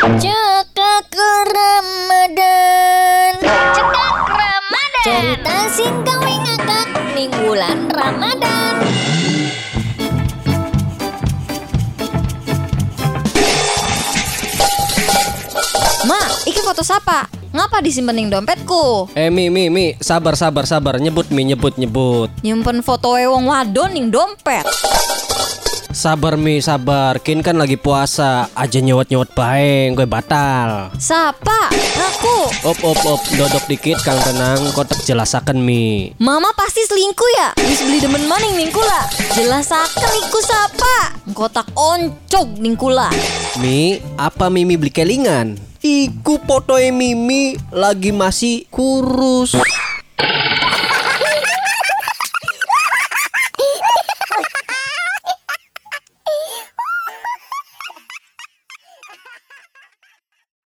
Cekak Ramadan Cekak Ramadan. Cerita singkong ngakak ning bulan Ramadan Ma, iki foto siapa? Ngapa disimpening dompetku? Eh Mi Mi Mi sabar sabar sabar nyebut Mi nyebut nyebut Nyimpen foto wong wadon ning dompet. Sabar Mi sabar Kin kan lagi puasa Aja nyewot nyewot bae gue batal Siapa? Aku. Op op op dodok dikit Kang tenang Kotak jelasakan Mi Mama pasti selingkuh ya? Wis beli demen maning ning kula. Jelasaken iku sapa? Kotak oncog ning kula. Mi apa Mimi beli kelingan Iku fotoe Mimi lagi masih kurus